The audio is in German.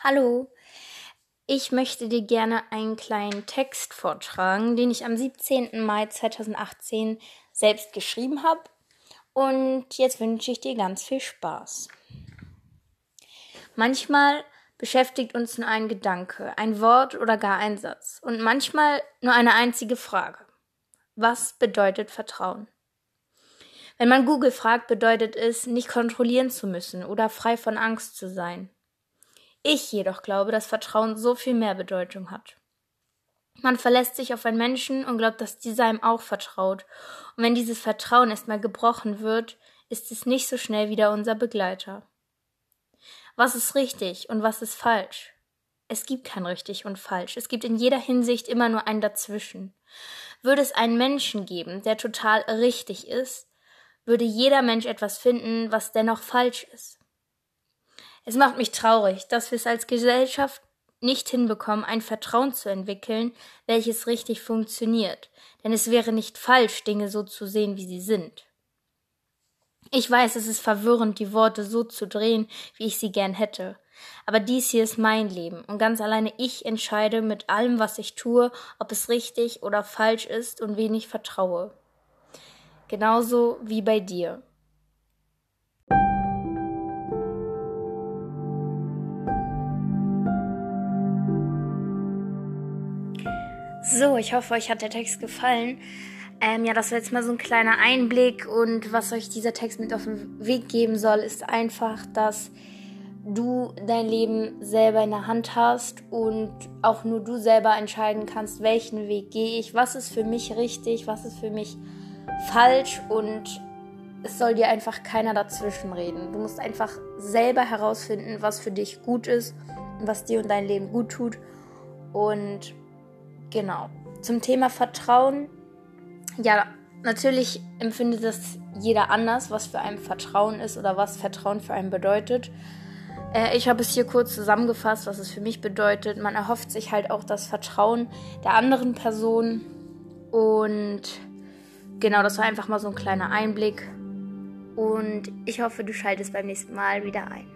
Hallo, ich möchte dir gerne einen kleinen Text vortragen, den ich am 17. Mai 2018 selbst geschrieben habe. Und jetzt wünsche ich dir ganz viel Spaß. Manchmal beschäftigt uns nur ein Gedanke, ein Wort oder gar ein Satz und manchmal nur eine einzige Frage. Was bedeutet Vertrauen? Wenn man Google fragt, bedeutet es, nicht kontrollieren zu müssen oder frei von Angst zu sein. Ich jedoch glaube, dass Vertrauen so viel mehr Bedeutung hat. Man verlässt sich auf einen Menschen und glaubt, dass dieser ihm auch vertraut. Und wenn dieses Vertrauen erstmal gebrochen wird, ist es nicht so schnell wieder unser Begleiter. Was ist richtig und was ist falsch? Es gibt kein richtig und falsch. Es gibt in jeder Hinsicht immer nur ein Dazwischen. Würde es einen Menschen geben, der total richtig ist, würde jeder Mensch etwas finden, was dennoch falsch ist. Es macht mich traurig, dass wir es als Gesellschaft nicht hinbekommen, ein Vertrauen zu entwickeln, welches richtig funktioniert, denn es wäre nicht falsch, Dinge so zu sehen, wie sie sind. Ich weiß, es ist verwirrend, die Worte so zu drehen, wie ich sie gern hätte. Aber dies hier ist mein Leben und ganz alleine ich entscheide mit allem, was ich tue, ob es richtig oder falsch ist und wen ich vertraue genauso wie bei dir. So, ich hoffe, euch hat der Text gefallen. Ähm, ja, das war jetzt mal so ein kleiner Einblick und was euch dieser Text mit auf den Weg geben soll, ist einfach, dass du dein Leben selber in der Hand hast und auch nur du selber entscheiden kannst, welchen Weg gehe ich, was ist für mich richtig, was ist für mich falsch und es soll dir einfach keiner dazwischen reden. Du musst einfach selber herausfinden, was für dich gut ist und was dir und dein Leben gut tut. Und genau. Zum Thema Vertrauen. Ja, natürlich empfindet das jeder anders, was für ein Vertrauen ist oder was Vertrauen für einen bedeutet. Äh, ich habe es hier kurz zusammengefasst, was es für mich bedeutet. Man erhofft sich halt auch das Vertrauen der anderen Person und genau, das war einfach mal so ein kleiner Einblick. Und ich hoffe, du schaltest beim nächsten Mal wieder ein.